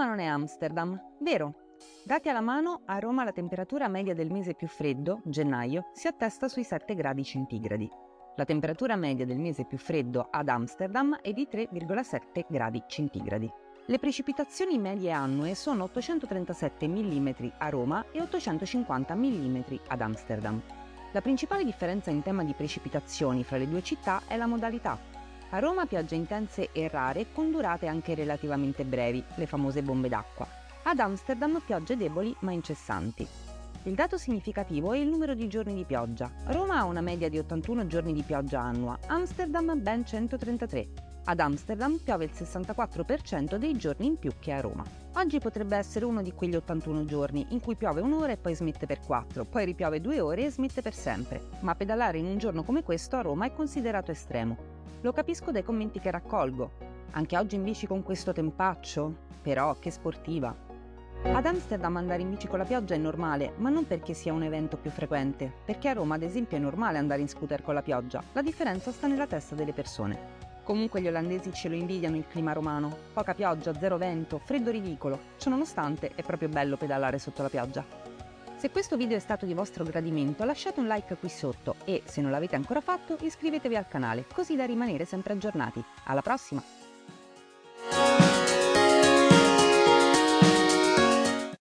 Amsterdam, vero? Dati alla mano, a Roma la temperatura media del mese più freddo, gennaio, si attesta sui 7 gradi centigradi. La temperatura media del mese più freddo ad Amsterdam è di 3,7 gradi centigradi. Le precipitazioni medie annue sono 837 mm a Roma e 850 mm ad Amsterdam. La principale differenza in tema di precipitazioni fra le due città è la modalità. A Roma piogge intense e rare con durate anche relativamente brevi, le famose bombe d'acqua. Ad Amsterdam piogge deboli ma incessanti. Il dato significativo è il numero di giorni di pioggia. Roma ha una media di 81 giorni di pioggia annua, Amsterdam ben 133. Ad Amsterdam piove il 64% dei giorni in più che a Roma. Oggi potrebbe essere uno di quegli 81 giorni in cui piove un'ora e poi smette per 4, poi ripiove due ore e smette per sempre. Ma pedalare in un giorno come questo a Roma è considerato estremo. Lo capisco dai commenti che raccolgo. Anche oggi in bici con questo tempaccio? Però che sportiva! Ad Amsterdam andare in bici con la pioggia è normale, ma non perché sia un evento più frequente, perché a Roma ad esempio è normale andare in scooter con la pioggia, la differenza sta nella testa delle persone. Comunque gli olandesi ce lo invidiano il clima romano, poca pioggia, zero vento, freddo ridicolo, ciononostante è proprio bello pedalare sotto la pioggia. Se questo video è stato di vostro gradimento lasciate un like qui sotto e, se non l'avete ancora fatto, iscrivetevi al canale, così da rimanere sempre aggiornati. Alla prossima!